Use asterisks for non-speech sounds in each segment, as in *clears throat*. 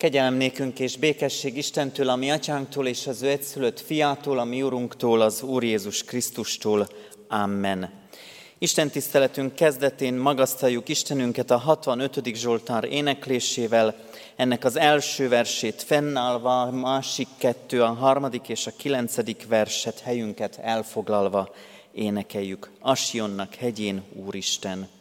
Kegyelem nékünk és békesség Istentől, a mi atyánktól és az ő egyszülött fiától, a mi urunktól, az Úr Jézus Krisztustól. Amen. Isten tiszteletünk kezdetén magasztaljuk Istenünket a 65. Zsoltár éneklésével, ennek az első versét fennállva, a másik kettő, a harmadik és a kilencedik verset helyünket elfoglalva énekeljük. Asionnak hegyén, Úristen!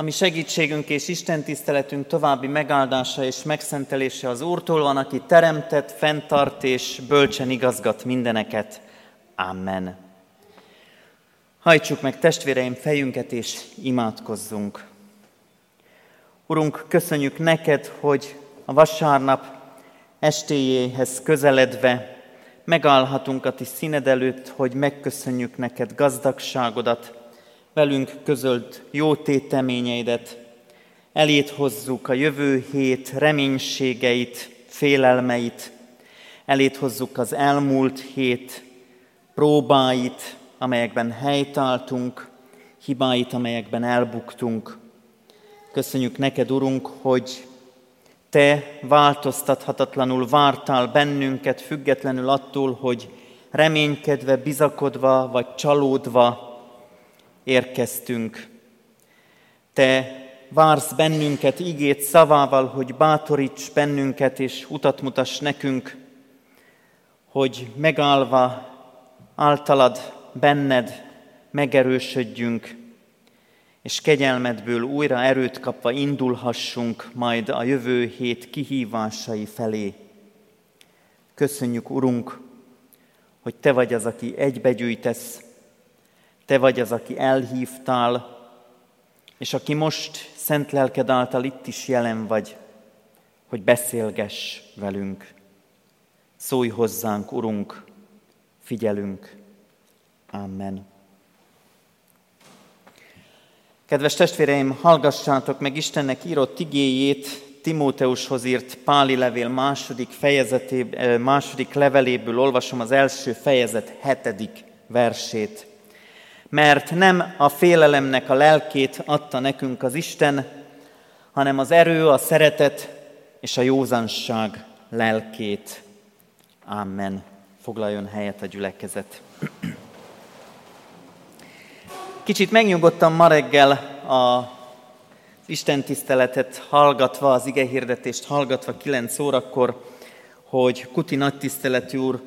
Ami segítségünk és Isten tiszteletünk további megáldása és megszentelése az Úrtól van, aki teremtett, fenntart és bölcsen igazgat mindeneket. Amen. Hajtsuk meg testvéreim fejünket, és imádkozzunk. Urunk, köszönjük neked, hogy a vasárnap estéjéhez közeledve megállhatunk a ti színed előtt, hogy megköszönjük neked gazdagságodat, velünk közölt jó téteményeidet, elét hozzuk a jövő hét reménységeit, félelmeit, elét hozzuk az elmúlt hét próbáit, amelyekben helytáltunk, hibáit, amelyekben elbuktunk. Köszönjük neked, Urunk, hogy te változtathatatlanul vártál bennünket, függetlenül attól, hogy reménykedve, bizakodva vagy csalódva érkeztünk. Te vársz bennünket igét szavával, hogy bátoríts bennünket és utat mutass nekünk, hogy megállva általad, benned megerősödjünk, és kegyelmedből újra erőt kapva indulhassunk majd a jövő hét kihívásai felé. Köszönjük, Urunk, hogy Te vagy az, aki egybegyűjtesz, Te vagy az, aki elhívtál, és aki most szent lelked által itt is jelen vagy, hogy beszélgess velünk. Szólj hozzánk, Urunk, figyelünk. Amen. Kedves testvéreim, hallgassátok meg Istennek írott igéjét, Timóteushoz írt Páli levél második, fejezeté, második leveléből olvasom az első fejezet hetedik versét. Mert nem a félelemnek a lelkét adta nekünk az Isten, hanem az erő, a szeretet és a józanság lelkét. Amen. Foglaljon helyet a gyülekezet. Kicsit megnyugodtam ma reggel a Isten tiszteletet hallgatva, az ige hirdetést hallgatva 9 órakor, hogy Kuti nagy tiszteletű úr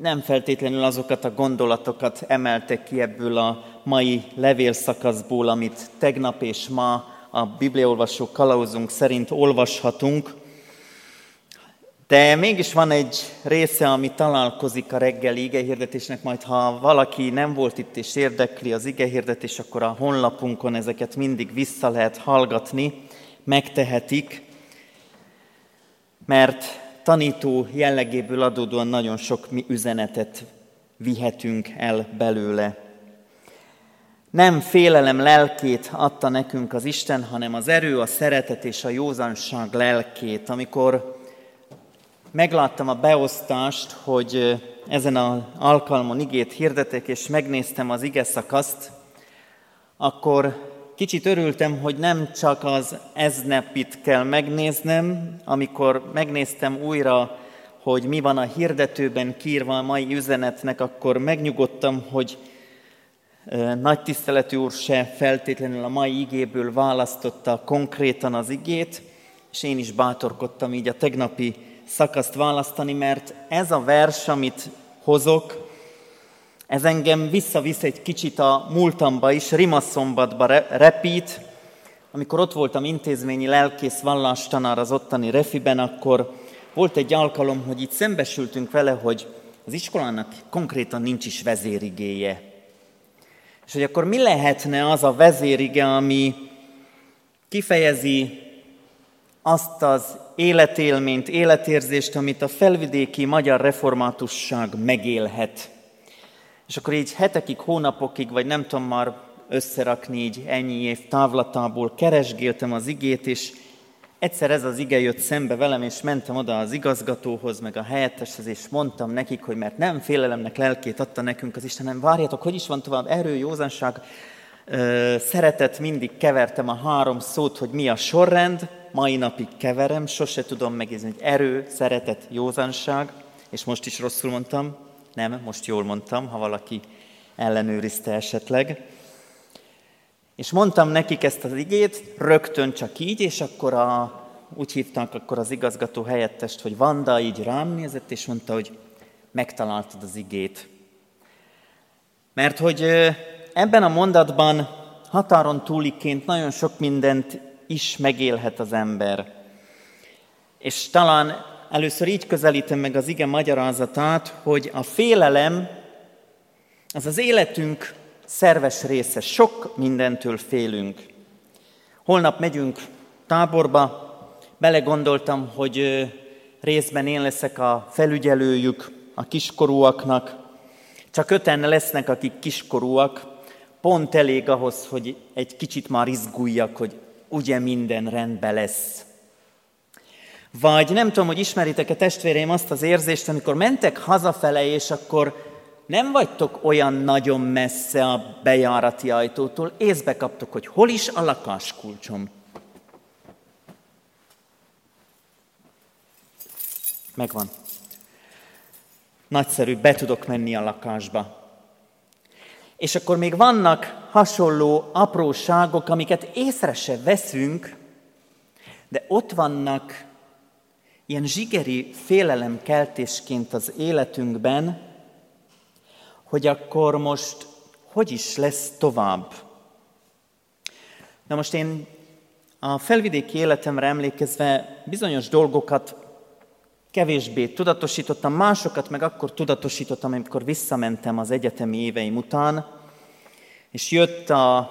nem feltétlenül azokat a gondolatokat emelte ki ebből a mai levélszakaszból, amit tegnap és ma a bibliaolvasó kalauzunk szerint olvashatunk, de mégis van egy része, ami találkozik a reggeli igehirdetésnek, majd ha valaki nem volt itt és érdekli az igehirdetés, akkor a honlapunkon ezeket mindig vissza lehet hallgatni, megtehetik, mert tanító jellegéből adódóan nagyon sok mi üzenetet vihetünk el belőle. Nem félelem lelkét adta nekünk az Isten, hanem az erő, a szeretet és a józanság lelkét. Amikor megláttam a beosztást, hogy ezen az alkalmon igét hirdetek, és megnéztem az ige szakaszt, akkor kicsit örültem, hogy nem csak az eznepit kell megnéznem, amikor megnéztem újra, hogy mi van a hirdetőben kírva a mai üzenetnek, akkor megnyugodtam, hogy nagy tiszteletű úr se feltétlenül a mai igéből választotta konkrétan az igét, és én is bátorkodtam így a tegnapi szakaszt választani, mert ez a vers, amit hozok, ez engem visszavisz egy kicsit a múltamba is, Rimaszombatba repít, amikor ott voltam intézményi lelkész vallástanár az ottani refiben, akkor volt egy alkalom, hogy itt szembesültünk vele, hogy az iskolának konkrétan nincs is vezérigéje. És hogy akkor mi lehetne az a vezérige, ami kifejezi azt az életélményt, életérzést, amit a felvidéki magyar reformátusság megélhet. És akkor így hetekig, hónapokig, vagy nem tudom már összerakni így ennyi év távlatából keresgéltem az igét, és egyszer ez az ige jött szembe velem, és mentem oda az igazgatóhoz, meg a helyetteshez, és mondtam nekik, hogy mert nem félelemnek lelkét adta nekünk az Isten, nem várjatok, hogy is van tovább? Erő, józanság, szeretet, mindig kevertem a három szót, hogy mi a sorrend, mai napig keverem, sose tudom megézni, hogy erő, szeretet, józanság, és most is rosszul mondtam, nem, most jól mondtam, ha valaki ellenőrizte esetleg. És mondtam nekik ezt az igét, rögtön csak így, és akkor a, úgy hívták akkor az igazgató helyettest, hogy Vanda így rám nézett, és mondta, hogy megtaláltad az igét. Mert hogy ebben a mondatban határon túliként nagyon sok mindent is megélhet az ember. És talán először így közelítem meg az ige magyarázatát, hogy a félelem az az életünk szerves része, sok mindentől félünk. Holnap megyünk táborba, belegondoltam, hogy részben én leszek a felügyelőjük a kiskorúaknak, csak öten lesznek, akik kiskorúak, pont elég ahhoz, hogy egy kicsit már izguljak, hogy ugye minden rendben lesz. Vagy nem tudom, hogy ismeritek-e testvéreim azt az érzést, amikor mentek hazafele, és akkor nem vagytok olyan nagyon messze a bejárati ajtótól, észbe kaptok, hogy hol is a lakáskulcsom. Megvan. Nagyszerű, be tudok menni a lakásba. És akkor még vannak hasonló apróságok, amiket észre se veszünk, de ott vannak ilyen zsigeri félelemkeltésként az életünkben, hogy akkor most hogy is lesz tovább. Na most én a felvidéki életemre emlékezve bizonyos dolgokat kevésbé tudatosítottam, másokat meg akkor tudatosítottam, amikor visszamentem az egyetemi éveim után, és jött a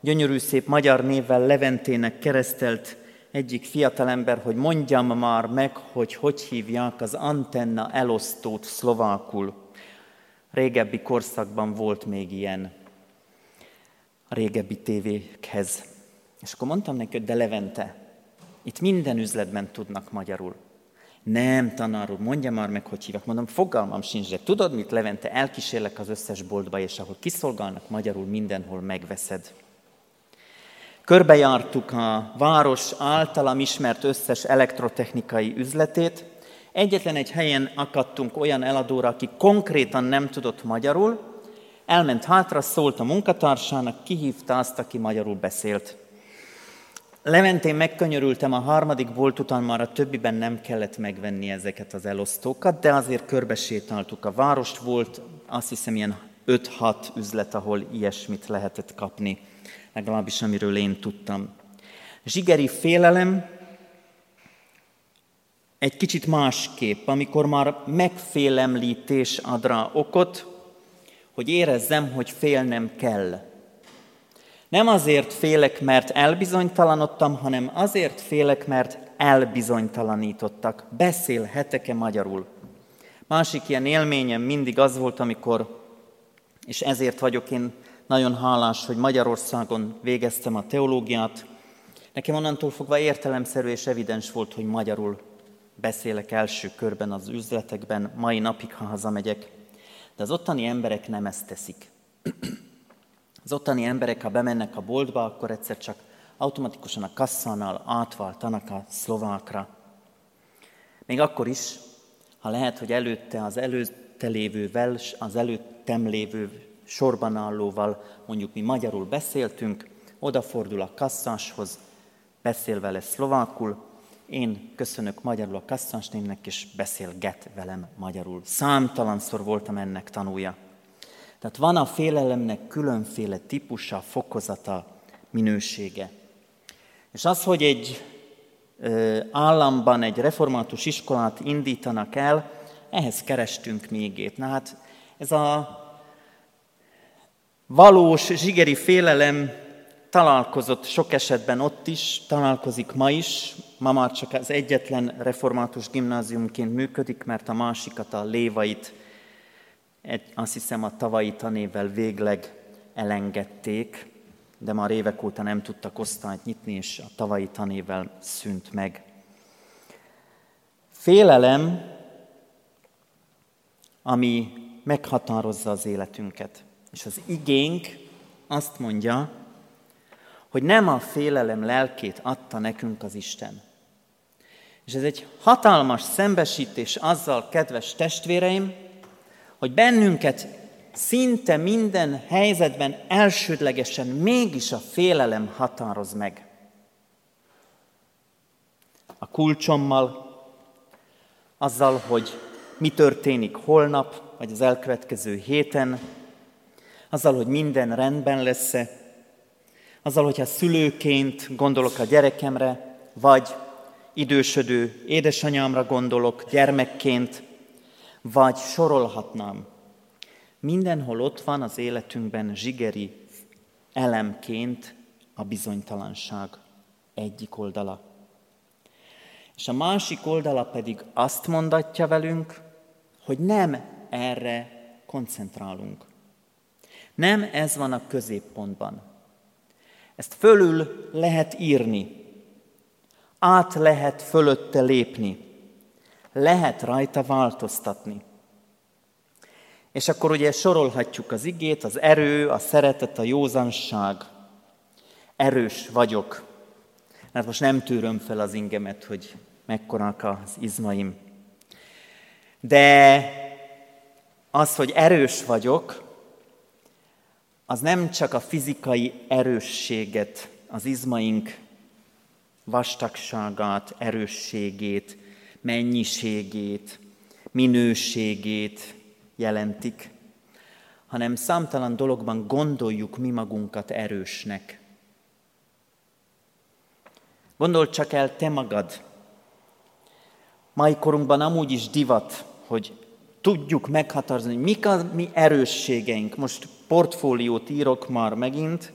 gyönyörű szép magyar névvel Leventének keresztelt egyik fiatalember, hogy mondjam már meg, hogy hogy hívják az antenna elosztót szlovákul. Régebbi korszakban volt még ilyen a régebbi tévékhez. És akkor mondtam neki, hogy de Levente, itt minden üzletben tudnak magyarul. Nem, tanár úr, mondja már meg, hogy hívják. Mondom, fogalmam sincs, de tudod mit, Levente, elkísérlek az összes boltba, és ahol kiszolgálnak magyarul, mindenhol megveszed. Körbejártuk a város általam ismert összes elektrotechnikai üzletét, Egyetlen egy helyen akadtunk olyan eladóra, aki konkrétan nem tudott magyarul, elment hátra, szólt a munkatársának, kihívta azt, aki magyarul beszélt. Leventén megkönyörültem a harmadik bolt után, már a többiben nem kellett megvenni ezeket az elosztókat, de azért körbesétáltuk a várost, volt azt hiszem ilyen 5-6 üzlet, ahol ilyesmit lehetett kapni, legalábbis amiről én tudtam. Zsigeri félelem, egy kicsit másképp, amikor már megfélemlítés ad rá okot, hogy érezzem, hogy félnem kell. Nem azért félek, mert elbizonytalanodtam, hanem azért félek, mert elbizonytalanítottak. Beszélhetek-e magyarul? Másik ilyen élményem mindig az volt, amikor, és ezért vagyok én nagyon hálás, hogy Magyarországon végeztem a teológiát. Nekem onnantól fogva értelemszerű és evidens volt, hogy magyarul beszélek első körben az üzletekben, mai napig, ha hazamegyek. De az ottani emberek nem ezt teszik. Az ottani emberek, ha bemennek a boltba, akkor egyszer csak automatikusan a kasszánál átváltanak a szlovákra. Még akkor is, ha lehet, hogy előtte az előtte lévővel, az előttem lévő sorban állóval mondjuk mi magyarul beszéltünk, odafordul a kasszáshoz, beszél vele szlovákul, én köszönök magyarul a kasszansténynek, és beszélget velem magyarul. Számtalanszor voltam ennek tanúja. Tehát van a félelemnek különféle típusa, fokozata, minősége. És az, hogy egy államban egy református iskolát indítanak el, ehhez kerestünk égét. Na hát ez a valós zsigeri félelem találkozott sok esetben ott is, találkozik ma is, ma már csak az egyetlen református gimnáziumként működik, mert a másikat, a lévait, azt hiszem a tavalyi tanével végleg elengedték, de már évek óta nem tudtak osztályt nyitni, és a tavalyi tanével szűnt meg. Félelem, ami meghatározza az életünket. És az igénk azt mondja, hogy nem a félelem lelkét adta nekünk az Isten. És ez egy hatalmas szembesítés azzal, kedves testvéreim, hogy bennünket szinte minden helyzetben elsődlegesen mégis a félelem határoz meg. A kulcsommal, azzal, hogy mi történik holnap, vagy az elkövetkező héten, azzal, hogy minden rendben lesz-e, azzal, hogyha szülőként gondolok a gyerekemre, vagy idősödő édesanyámra gondolok gyermekként, vagy sorolhatnám. mindenhol ott van az életünkben zsigeri elemként a bizonytalanság egyik oldala. És a másik oldala pedig azt mondatja velünk, hogy nem erre koncentrálunk. Nem ez van a középpontban. Ezt fölül lehet írni, át lehet fölötte lépni, lehet rajta változtatni. És akkor ugye sorolhatjuk az igét, az erő, a szeretet, a józanság. Erős vagyok. Mert most nem tűröm fel az ingemet, hogy mekkorák az izmaim. De az, hogy erős vagyok, az nem csak a fizikai erősséget, az izmaink vastagságát, erősségét, mennyiségét, minőségét jelentik, hanem számtalan dologban gondoljuk mi magunkat erősnek. Gondold csak el te magad. Mai korunkban amúgy is divat, hogy tudjuk meghatározni, mik a mi erősségeink. Most portfóliót írok már megint,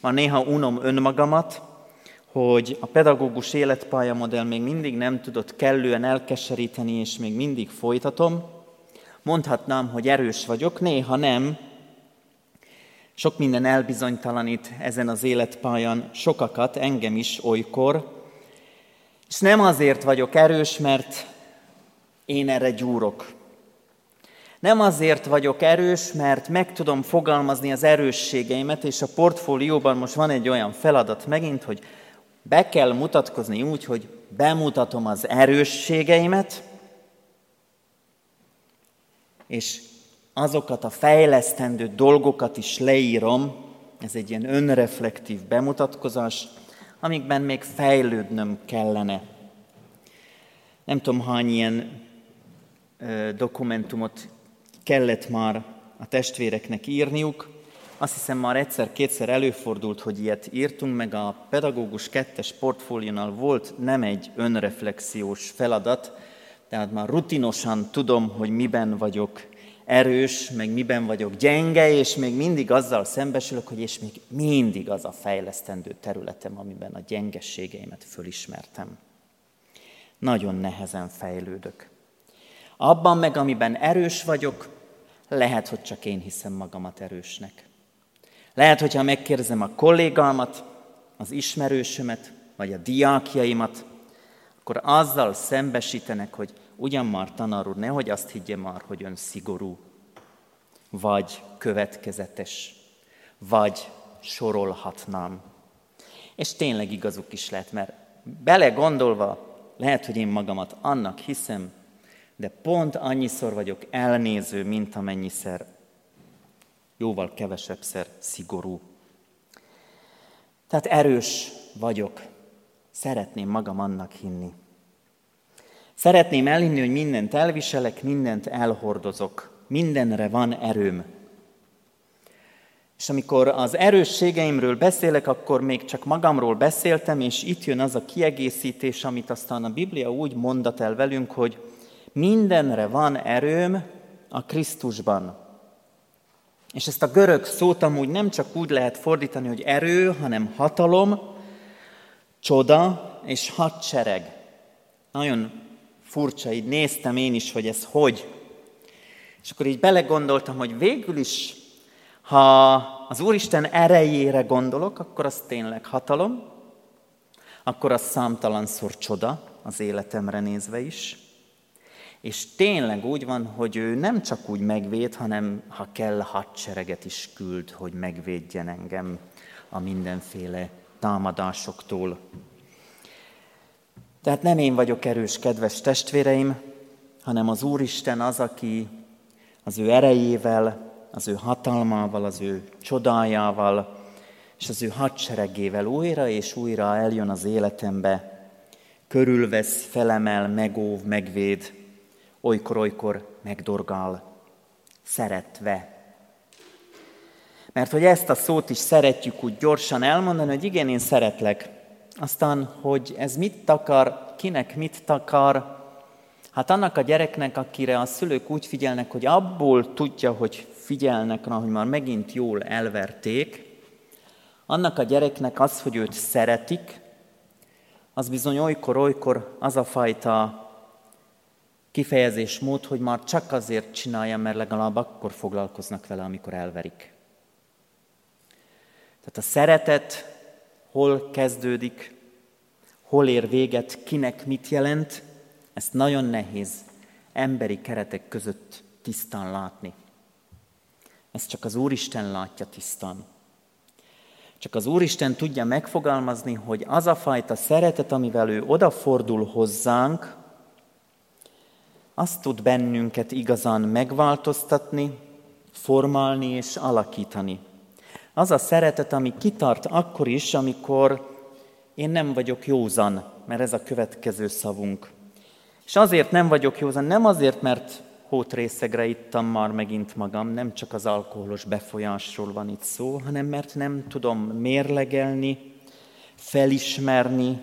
már néha unom önmagamat, hogy a pedagógus életpályamodell még mindig nem tudott kellően elkeseríteni, és még mindig folytatom. Mondhatnám, hogy erős vagyok, néha nem. Sok minden elbizonytalanít ezen az életpályán sokakat, engem is olykor. És nem azért vagyok erős, mert én erre gyúrok. Nem azért vagyok erős, mert meg tudom fogalmazni az erősségeimet, és a portfólióban most van egy olyan feladat megint, hogy be kell mutatkozni úgy, hogy bemutatom az erősségeimet, és azokat a fejlesztendő dolgokat is leírom, ez egy ilyen önreflektív bemutatkozás, amikben még fejlődnöm kellene. Nem tudom, hány ilyen dokumentumot kellett már a testvéreknek írniuk, azt hiszem már egyszer-kétszer előfordult, hogy ilyet írtunk, meg a pedagógus kettes portfóliónál volt nem egy önreflexiós feladat, tehát már rutinosan tudom, hogy miben vagyok erős, meg miben vagyok gyenge, és még mindig azzal szembesülök, hogy és még mindig az a fejlesztendő területem, amiben a gyengességeimet fölismertem. Nagyon nehezen fejlődök. Abban meg, amiben erős vagyok, lehet, hogy csak én hiszem magamat erősnek. Lehet, hogyha megkérdezem a kollégámat, az ismerősömet, vagy a diákjaimat, akkor azzal szembesítenek, hogy ugyan már tanár úr, nehogy azt higgye már, hogy ön szigorú, vagy következetes, vagy sorolhatnám. És tényleg igazuk is lehet, mert bele gondolva, lehet, hogy én magamat annak hiszem, de pont annyiszor vagyok elnéző, mint amennyiszer jóval kevesebbszer szigorú. Tehát erős vagyok. Szeretném magam annak hinni. Szeretném elhinni, hogy mindent elviselek, mindent elhordozok. Mindenre van erőm. És amikor az erősségeimről beszélek, akkor még csak magamról beszéltem, és itt jön az a kiegészítés, amit aztán a Biblia úgy mondat el velünk, hogy mindenre van erőm a Krisztusban. És ezt a görög szót amúgy nem csak úgy lehet fordítani, hogy erő, hanem hatalom, csoda és hadsereg. Nagyon furcsa, így néztem én is, hogy ez hogy. És akkor így belegondoltam, hogy végül is, ha az Úristen erejére gondolok, akkor az tényleg hatalom, akkor az számtalanszor csoda az életemre nézve is. És tényleg úgy van, hogy ő nem csak úgy megvéd, hanem ha kell, hadsereget is küld, hogy megvédjen engem a mindenféle támadásoktól. Tehát nem én vagyok erős, kedves testvéreim, hanem az Úristen az, aki az ő erejével, az ő hatalmával, az ő csodájával, és az ő hadseregével újra és újra eljön az életembe, körülvesz, felemel, megóv, megvéd, olykor-olykor megdorgál, szeretve. Mert hogy ezt a szót is szeretjük úgy gyorsan elmondani, hogy igen, én szeretlek. Aztán, hogy ez mit takar, kinek mit takar, hát annak a gyereknek, akire a szülők úgy figyelnek, hogy abból tudja, hogy figyelnek rá, hogy már megint jól elverték, annak a gyereknek az, hogy őt szeretik, az bizony olykor-olykor az a fajta kifejezésmód, hogy már csak azért csinálja, mert legalább akkor foglalkoznak vele, amikor elverik. Tehát a szeretet hol kezdődik, hol ér véget, kinek mit jelent, ezt nagyon nehéz emberi keretek között tisztán látni. Ezt csak az Úristen látja tisztán. Csak az Úristen tudja megfogalmazni, hogy az a fajta szeretet, amivel ő odafordul hozzánk, azt tud bennünket igazán megváltoztatni, formálni és alakítani. Az a szeretet, ami kitart akkor is, amikor én nem vagyok józan, mert ez a következő szavunk. És azért nem vagyok józan, nem azért, mert hótrészegre ittam már megint magam, nem csak az alkoholos befolyásról van itt szó, hanem mert nem tudom mérlegelni, felismerni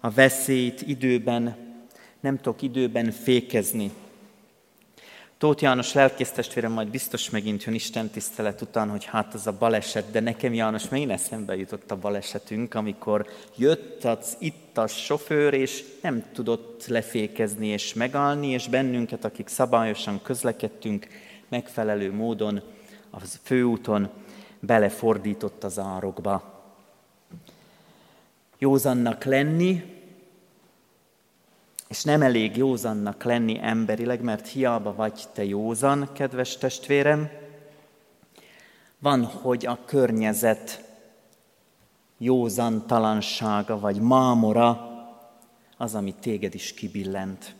a veszélyt időben, nem tudok időben fékezni. Tóth János lelkésztestvérem majd biztos megint jön Isten tisztelet után, hogy hát az a baleset, de nekem János megint eszembe jutott a balesetünk, amikor jött az itt a sofőr, és nem tudott lefékezni és megállni, és bennünket, akik szabályosan közlekedtünk, megfelelő módon a főúton belefordított az árokba. Józannak lenni, és nem elég józannak lenni emberileg, mert hiába vagy te józan, kedves testvérem, van, hogy a környezet józantalansága vagy mámora az, ami téged is kibillent.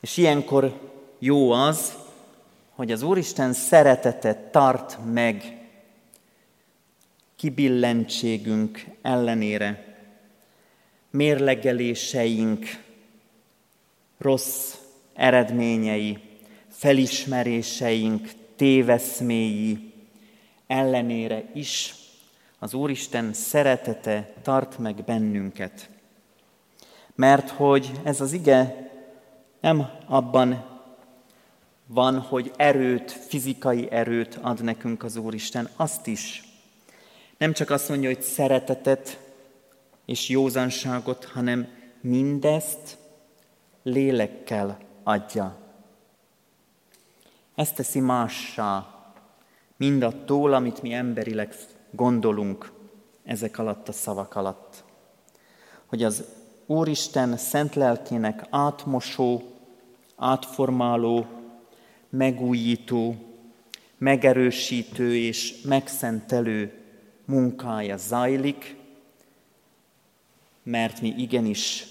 És ilyenkor jó az, hogy az Úristen szeretetet tart meg kibillentségünk ellenére, mérlegeléseink, rossz eredményei, felismeréseink, téveszméi ellenére is az Úristen szeretete tart meg bennünket. Mert hogy ez az ige nem abban van, hogy erőt, fizikai erőt ad nekünk az Úristen, azt is. Nem csak azt mondja, hogy szeretetet, és józanságot, hanem mindezt lélekkel adja. Ezt teszi mássá mindattól, amit mi emberileg gondolunk ezek alatt a szavak alatt. Hogy az Úristen szent lelkének átmosó, átformáló, megújító, megerősítő és megszentelő munkája zajlik, mert mi igenis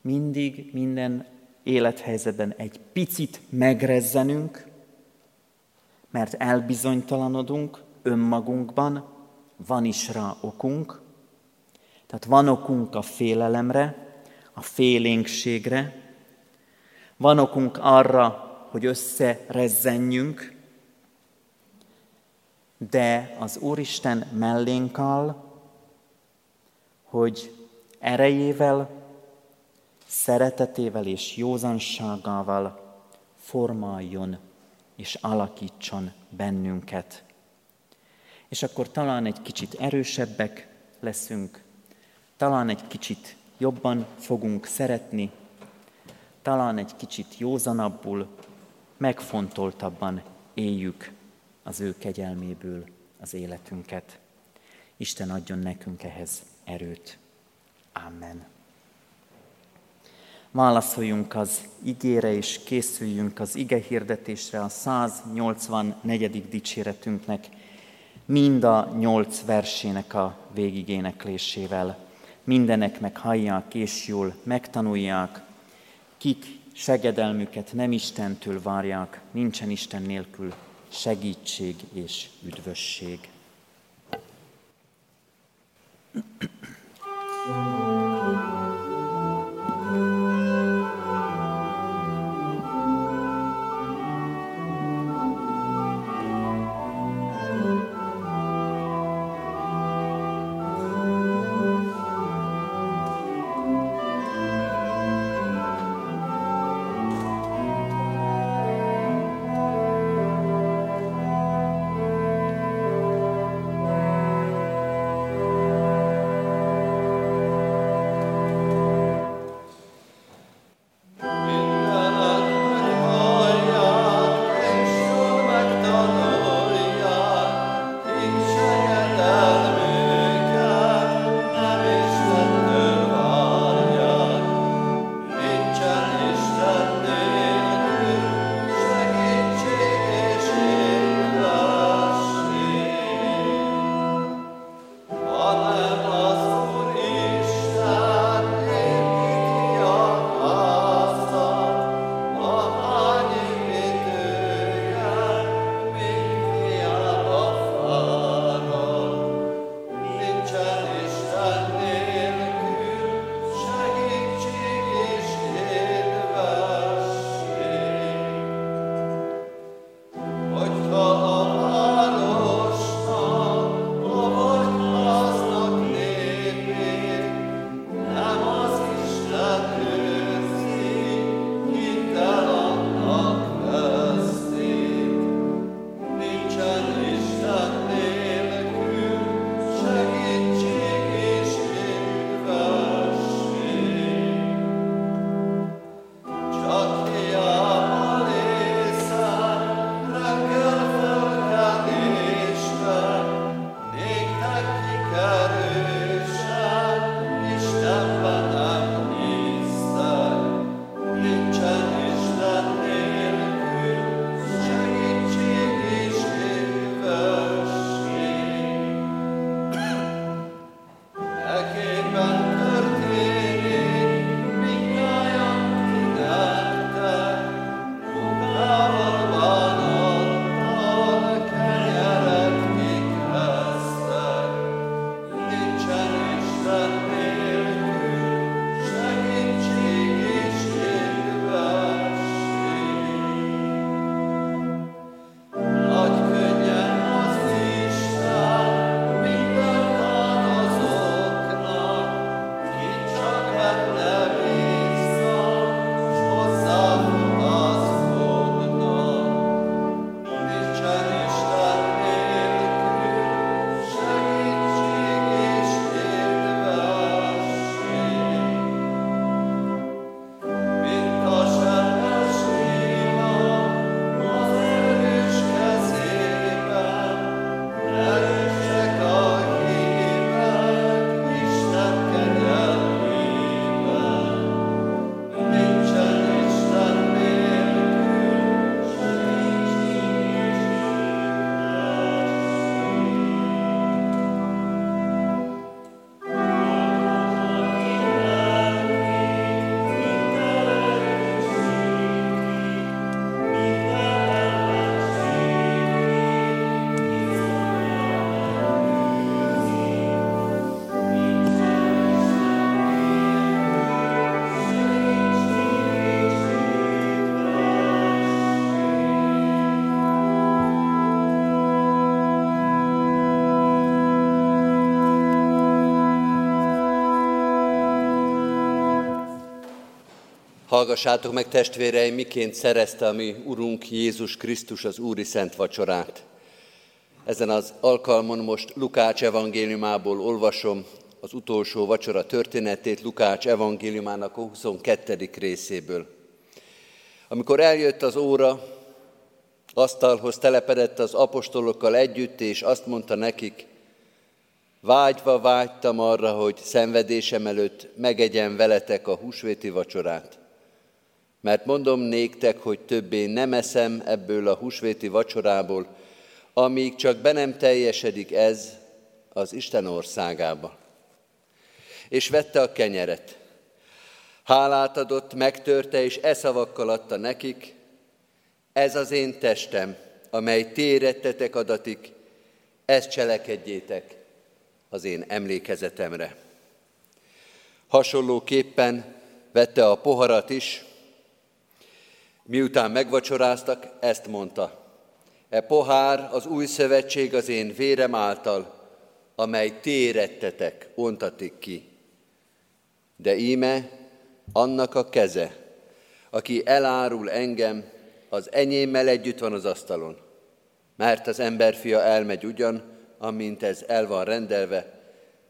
mindig, minden élethelyzetben egy picit megrezzenünk, mert elbizonytalanodunk önmagunkban, van is rá okunk, tehát van okunk a félelemre, a félénkségre, van okunk arra, hogy összerezzenjünk, de az Úristen mellénk áll, hogy erejével, szeretetével és józanságával formáljon és alakítson bennünket. És akkor talán egy kicsit erősebbek leszünk, talán egy kicsit jobban fogunk szeretni, talán egy kicsit józanabbul, megfontoltabban éljük az ő kegyelméből az életünket. Isten adjon nekünk ehhez erőt. Amen. Válaszoljunk az igére, és készüljünk az ige hirdetésre a 184. dicséretünknek, mind a nyolc versének a végigéneklésével. Mindenek meg hallják és jól megtanulják, kik segedelmüket nem Istentől várják, nincsen Isten nélkül segítség és üdvösség. thank you Hallgassátok meg, testvéreim, miként szerezte a mi Urunk Jézus Krisztus az Úri Szent Vacsorát. Ezen az alkalmon most Lukács evangéliumából olvasom az utolsó vacsora történetét Lukács evangéliumának a 22. részéből. Amikor eljött az óra, asztalhoz telepedett az apostolokkal együtt, és azt mondta nekik, vágyva vágytam arra, hogy szenvedésem előtt megegyen veletek a húsvéti vacsorát. Mert mondom néktek, hogy többé nem eszem ebből a húsvéti vacsorából, amíg csak be nem teljesedik ez az Isten országába. És vette a kenyeret. Hálát adott, megtörte, és e szavakkal adta nekik, ez az én testem, amely térettetek adatik, ezt cselekedjétek az én emlékezetemre. Hasonlóképpen vette a poharat is, miután megvacsoráztak, ezt mondta. E pohár az új szövetség az én vérem által, amely térettetek, ontatik ki. De íme annak a keze, aki elárul engem, az enyémmel együtt van az asztalon. Mert az emberfia elmegy ugyan, amint ez el van rendelve,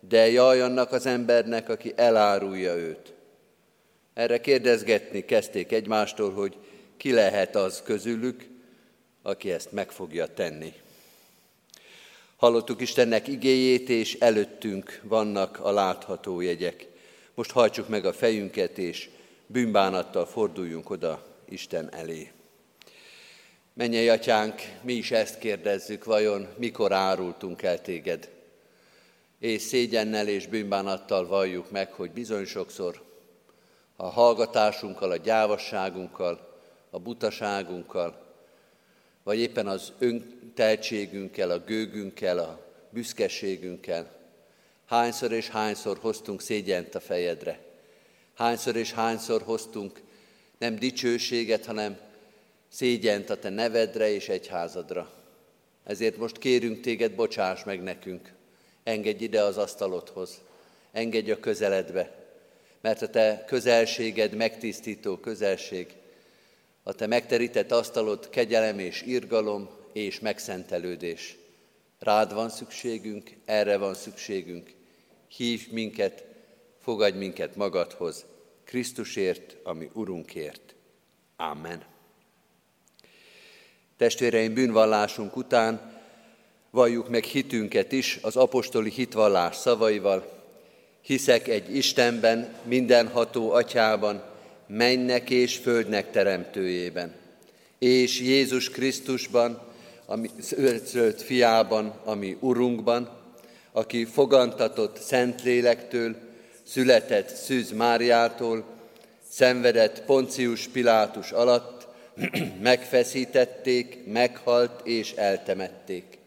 de jaj annak az embernek, aki elárulja őt. Erre kérdezgetni kezdték egymástól, hogy ki lehet az közülük, aki ezt meg fogja tenni. Hallottuk Istennek igéjét, és előttünk vannak a látható jegyek. Most hajtsuk meg a fejünket, és bűnbánattal forduljunk oda Isten elé. Menjél, atyánk, mi is ezt kérdezzük, vajon mikor árultunk el téged? És szégyennel és bűnbánattal valljuk meg, hogy bizony sokszor a hallgatásunkkal, a gyávasságunkkal, a butaságunkkal, vagy éppen az önteltségünkkel, a gőgünkkel, a büszkeségünkkel, hányszor és hányszor hoztunk szégyent a fejedre, hányszor és hányszor hoztunk nem dicsőséget, hanem szégyent a te nevedre és egyházadra. Ezért most kérünk téged, bocsáss meg nekünk, engedj ide az asztalodhoz, engedj a közeledbe, mert a te közelséged megtisztító közelség, a te megterített asztalod kegyelem és irgalom és megszentelődés. Rád van szükségünk, erre van szükségünk. Hívj minket, fogadj minket magadhoz, Krisztusért, ami Urunkért. Amen. Testvéreim, bűnvallásunk után valljuk meg hitünket is az apostoli hitvallás szavaival. Hiszek egy Istenben, mindenható atyában, mennek és földnek teremtőjében, és Jézus Krisztusban, ami szült fiában, ami Urunkban, aki fogantatott Szentlélektől, született Szűz Máriától, szenvedett Poncius Pilátus alatt, *clears throat* megfeszítették, meghalt és eltemették.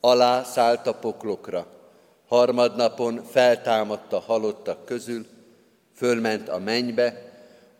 Alá szállt a poklokra, harmadnapon feltámadt a halottak közül, fölment a mennybe,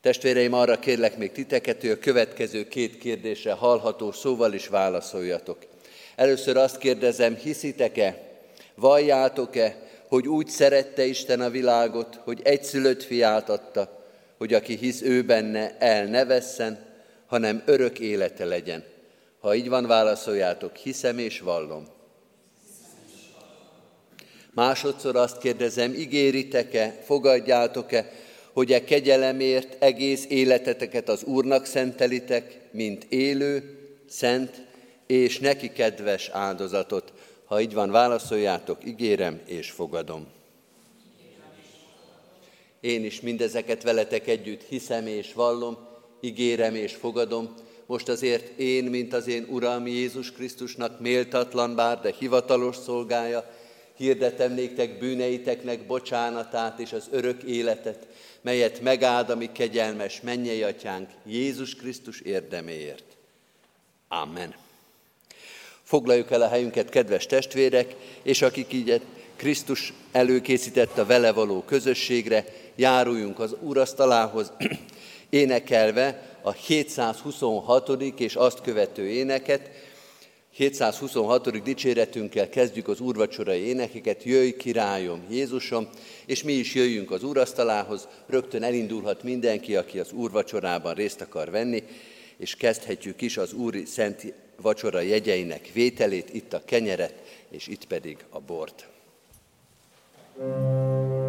Testvéreim, arra kérlek még titeket, hogy a következő két kérdésre hallható szóval is válaszoljatok. Először azt kérdezem, hiszitek-e, valljátok-e, hogy úgy szerette Isten a világot, hogy egyszülött fiát adta, hogy aki hisz ő benne, el ne vesszen, hanem örök élete legyen. Ha így van, válaszoljátok, hiszem és vallom. Másodszor azt kérdezem, ígéritek-e, fogadjátok-e, hogy e kegyelemért egész életeteket az Úrnak szentelitek, mint élő, szent és neki kedves áldozatot. Ha így van, válaszoljátok, ígérem és fogadom. Én is mindezeket veletek együtt hiszem és vallom, ígérem és fogadom. Most azért én, mint az én Uram Jézus Krisztusnak méltatlan bár, de hivatalos szolgája, hirdetem néktek bűneiteknek bocsánatát és az örök életet, melyet megáld a mi kegyelmes mennyei atyánk Jézus Krisztus érdeméért. Amen. Foglaljuk el a helyünket, kedves testvérek, és akik így Krisztus előkészített a vele való közösségre, járuljunk az úrasztalához, *clears throat* énekelve a 726. és azt követő éneket. 726. dicséretünkkel kezdjük az úrvacsorai énekeket, jöjj királyom, Jézusom, és mi is jöjjünk az úrasztalához, rögtön elindulhat mindenki, aki az úrvacsorában részt akar venni, és kezdhetjük is az úri szent vacsora jegyeinek vételét, itt a kenyeret, és itt pedig a bort. thank you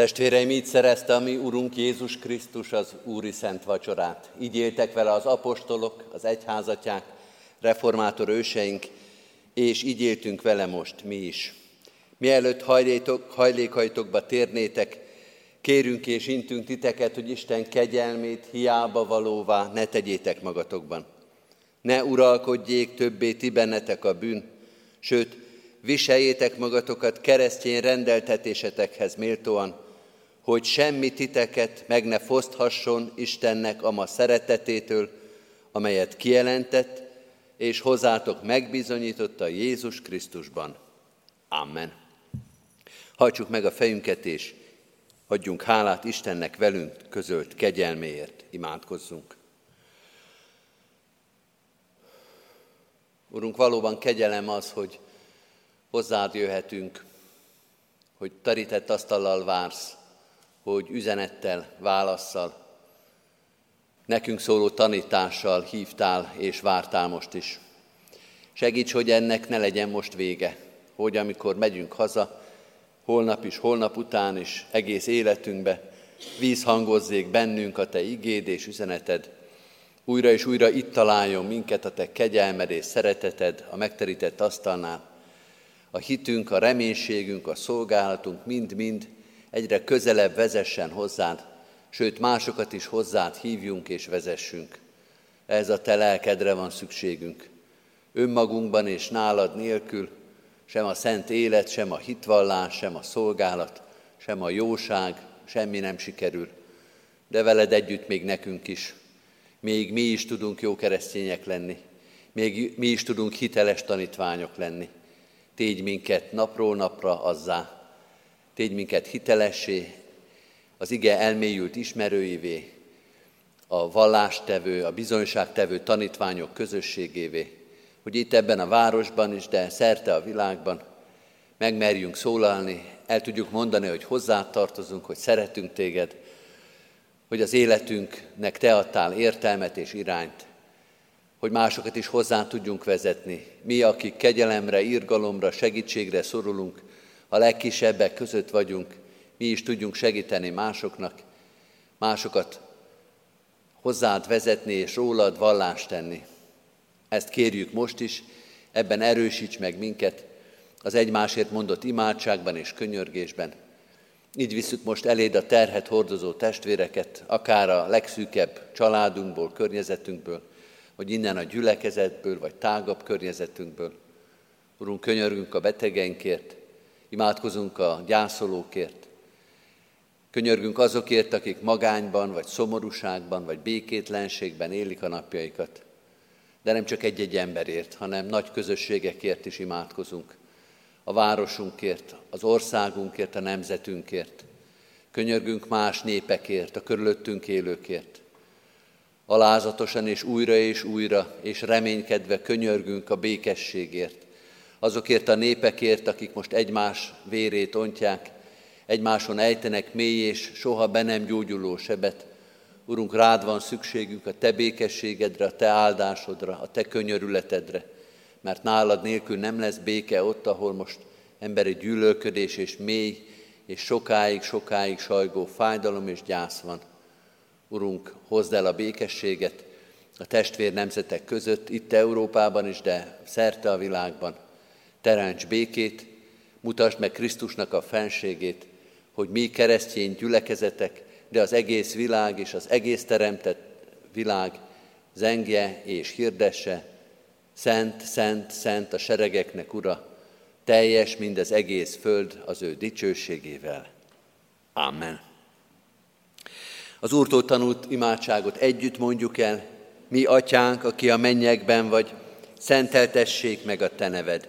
Testvéreim, így szerezte a mi Urunk Jézus Krisztus az Úri Szent Vacsorát. Így éltek vele az apostolok, az egyházatják, reformátor őseink, és így éltünk vele most mi is. Mielőtt hajlétok, hajlékaitokba térnétek, kérünk és intünk titeket, hogy Isten kegyelmét hiába valóvá ne tegyétek magatokban. Ne uralkodjék többé ti bennetek a bűn, sőt, viseljétek magatokat keresztény rendeltetésetekhez méltóan, hogy semmi titeket meg ne foszthasson Istennek a ma szeretetétől, amelyet kijelentett, és hozzátok megbizonyította Jézus Krisztusban. Amen. Hajtsuk meg a fejünket, és adjunk hálát Istennek velünk közölt kegyelméért. Imádkozzunk. Urunk, valóban kegyelem az, hogy hozzád jöhetünk, hogy terített asztallal vársz, hogy üzenettel, válaszsal, nekünk szóló tanítással hívtál és vártál most is. Segíts, hogy ennek ne legyen most vége, hogy amikor megyünk haza, holnap is, holnap után is, egész életünkbe, vízhangozzék bennünk a Te igéd és üzeneted, újra és újra itt találjon minket a Te kegyelmed és szereteted a megterített asztalnál. A hitünk, a reménységünk, a szolgálatunk mind-mind egyre közelebb vezessen hozzád, sőt másokat is hozzád hívjunk és vezessünk. Ez a te lelkedre van szükségünk. Önmagunkban és nálad nélkül sem a szent élet, sem a hitvallás, sem a szolgálat, sem a jóság, semmi nem sikerül. De veled együtt még nekünk is. Még mi is tudunk jó keresztények lenni. Még mi is tudunk hiteles tanítványok lenni. Tégy minket napról napra azzá, tégy minket hitelessé, az ige elmélyült ismerőivé, a vallástevő, a bizonyságtevő tanítványok közösségévé, hogy itt ebben a városban is, de szerte a világban megmerjünk szólalni, el tudjuk mondani, hogy hozzá tartozunk, hogy szeretünk téged, hogy az életünknek te adtál értelmet és irányt, hogy másokat is hozzá tudjunk vezetni. Mi, akik kegyelemre, irgalomra, segítségre szorulunk, a legkisebbek között vagyunk, mi is tudjunk segíteni másoknak, másokat hozzád vezetni és rólad vallást tenni. Ezt kérjük most is, ebben erősíts meg minket az egymásért mondott imádságban és könyörgésben. Így visszük most eléd a terhet hordozó testvéreket, akár a legszűkebb családunkból, környezetünkből, vagy innen a gyülekezetből, vagy tágabb környezetünkből. Urunk, könyörgünk a betegeinkért, imádkozunk a gyászolókért, könyörgünk azokért, akik magányban, vagy szomorúságban, vagy békétlenségben élik a napjaikat. De nem csak egy-egy emberért, hanem nagy közösségekért is imádkozunk. A városunkért, az országunkért, a nemzetünkért. Könyörgünk más népekért, a körülöttünk élőkért. Alázatosan és újra és újra, és reménykedve könyörgünk a békességért. Azokért a népekért, akik most egymás vérét ontják, egymáson ejtenek mély és soha be nem gyógyuló sebet. Urunk, rád van szükségünk a Te békességedre, a Te áldásodra, a Te könyörületedre, mert nálad nélkül nem lesz béke ott, ahol most emberi gyűlölködés és mély és sokáig, sokáig sajgó fájdalom és gyász van. Urunk, hozd el a békességet a testvér nemzetek között, itt Európában is, de szerte a világban. Teremts békét, mutasd meg Krisztusnak a fenségét, hogy mi keresztény gyülekezetek, de az egész világ és az egész teremtett világ zengje és hirdesse, Szent, szent, szent a seregeknek ura, teljes mind az egész föld az ő dicsőségével. Amen. Az Úrtól tanult imádságot együtt mondjuk el, mi atyánk, aki a mennyekben vagy, szenteltessék meg a te neved.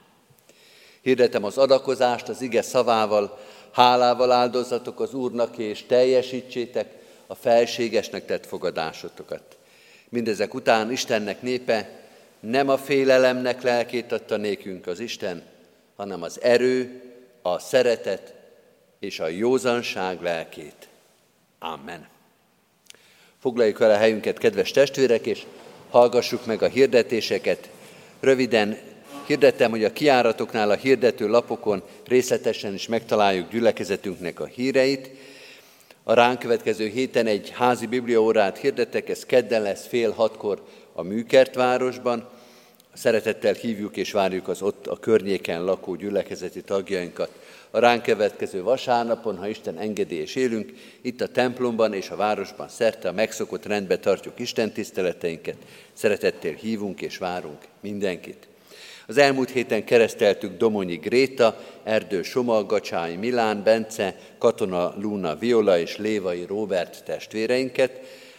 Hirdetem az adakozást az ige szavával, hálával áldozatok az Úrnak, és teljesítsétek a felségesnek tett fogadásotokat. Mindezek után Istennek népe nem a félelemnek lelkét adta nékünk az Isten, hanem az erő, a szeretet és a józanság lelkét. Amen. Foglaljuk el a helyünket, kedves testvérek, és hallgassuk meg a hirdetéseket. Röviden hirdettem, hogy a kiáratoknál a hirdető lapokon részletesen is megtaláljuk gyülekezetünknek a híreit. A ránk következő héten egy házi bibliaórát hirdetek, ez kedden lesz fél hatkor a Műkertvárosban. Szeretettel hívjuk és várjuk az ott a környéken lakó gyülekezeti tagjainkat. A ránk következő vasárnapon, ha Isten engedi és élünk, itt a templomban és a városban szerte a megszokott rendbe tartjuk Isten tiszteleteinket. Szeretettel hívunk és várunk mindenkit. Az elmúlt héten kereszteltük Domonyi Gréta, Erdő Soma, Gacsányi Milán, Bence, Katona Luna Viola és Lévai Robert testvéreinket,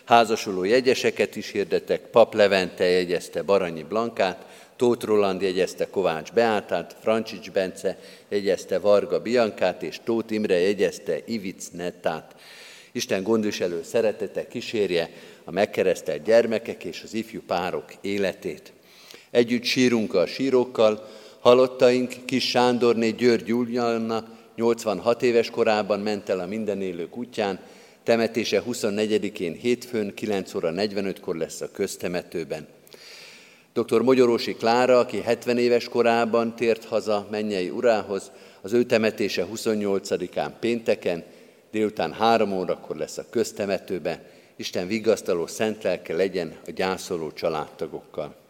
Házasuló jegyeseket is hirdetek, Pap Levente jegyezte Baranyi Blankát, Tóth Roland jegyezte Kovács Beátát, Francsics Bence jegyezte Varga Biankát, és Tóth Imre jegyezte Ivic Nettát. Isten gondviselő szeretete kísérje a megkeresztelt gyermekek és az ifjú párok életét. Együtt sírunk a sírokkal, halottaink Kis Sándorné György Júlianna 86 éves korában ment el a mindenélők útján, Temetése 24-én hétfőn 9 óra 45-kor lesz a köztemetőben. Dr. Magyarósi Klára, aki 70 éves korában tért haza mennyei urához, az ő temetése 28-án pénteken, délután 3 órakor lesz a köztemetőben. Isten vigasztaló szent lelke legyen a gyászoló családtagokkal.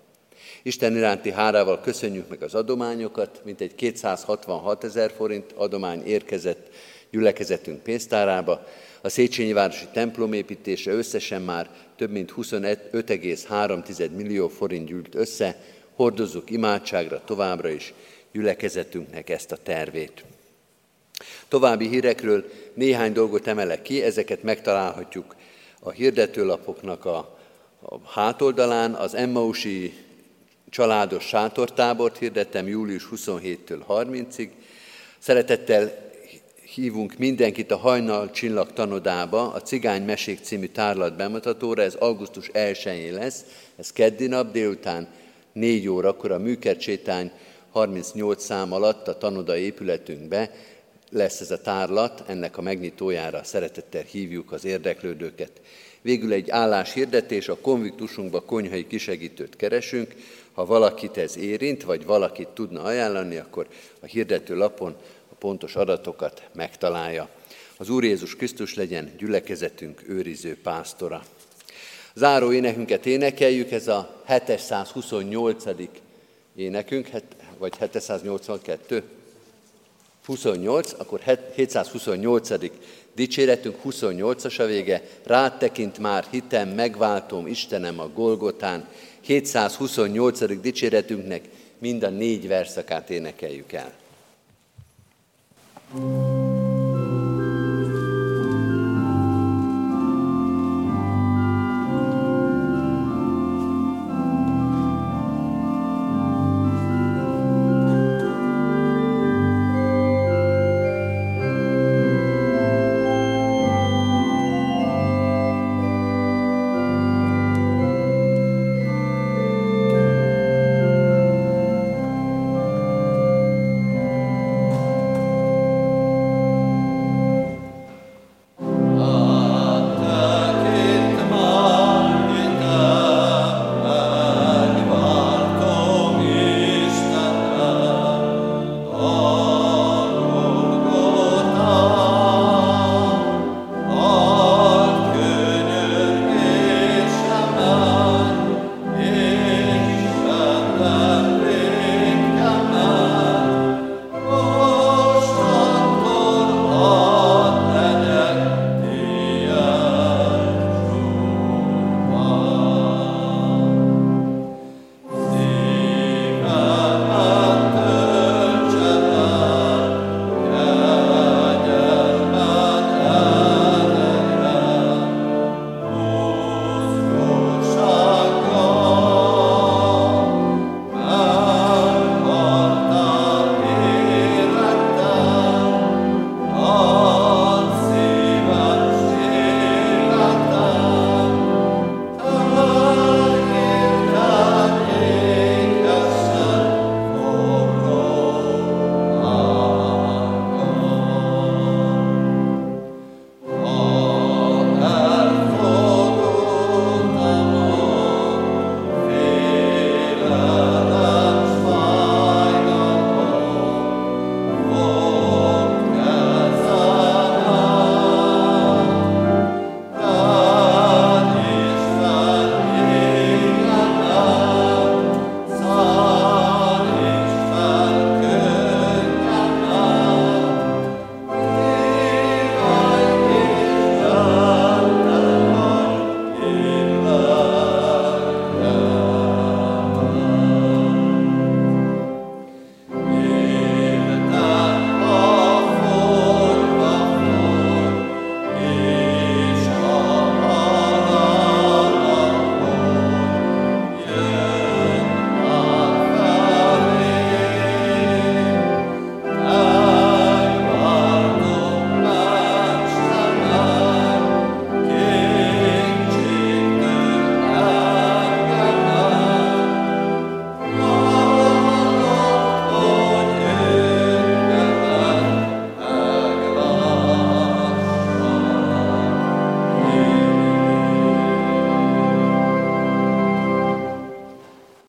Isten iránti hárával köszönjük meg az adományokat, mint egy 266 ezer forint adomány érkezett gyülekezetünk pénztárába. A Széchenyi Városi templom építése összesen már több mint 25,3 millió forint gyűlt össze, hordozzuk imádságra továbbra is gyülekezetünknek ezt a tervét. További hírekről néhány dolgot emelek ki, ezeket megtalálhatjuk a hirdetőlapoknak a, a hátoldalán. Az Emmausi családos sátortábort hirdettem július 27-től 30-ig. Szeretettel hívunk mindenkit a Hajnal Csillag tanodába, a Cigány Mesék című tárlat bemutatóra, ez augusztus 1-én lesz, ez keddi nap délután 4 órakor a Műkercsétány 38 szám alatt a tanoda épületünkbe lesz ez a tárlat, ennek a megnyitójára szeretettel hívjuk az érdeklődőket. Végül egy álláshirdetés, a konviktusunkba konyhai kisegítőt keresünk. Ha valakit ez érint, vagy valakit tudna ajánlani, akkor a hirdető lapon a pontos adatokat megtalálja. Az Úr Jézus Krisztus legyen gyülekezetünk őriző pásztora. Záró énekünket énekeljük, ez a 728. énekünk, vagy 782. 28, akkor 728. dicséretünk, 28-as a vége, rátekint már hitem, megváltom Istenem a Golgotán, 728. dicséretünknek mind a négy verszakát énekeljük el. thank you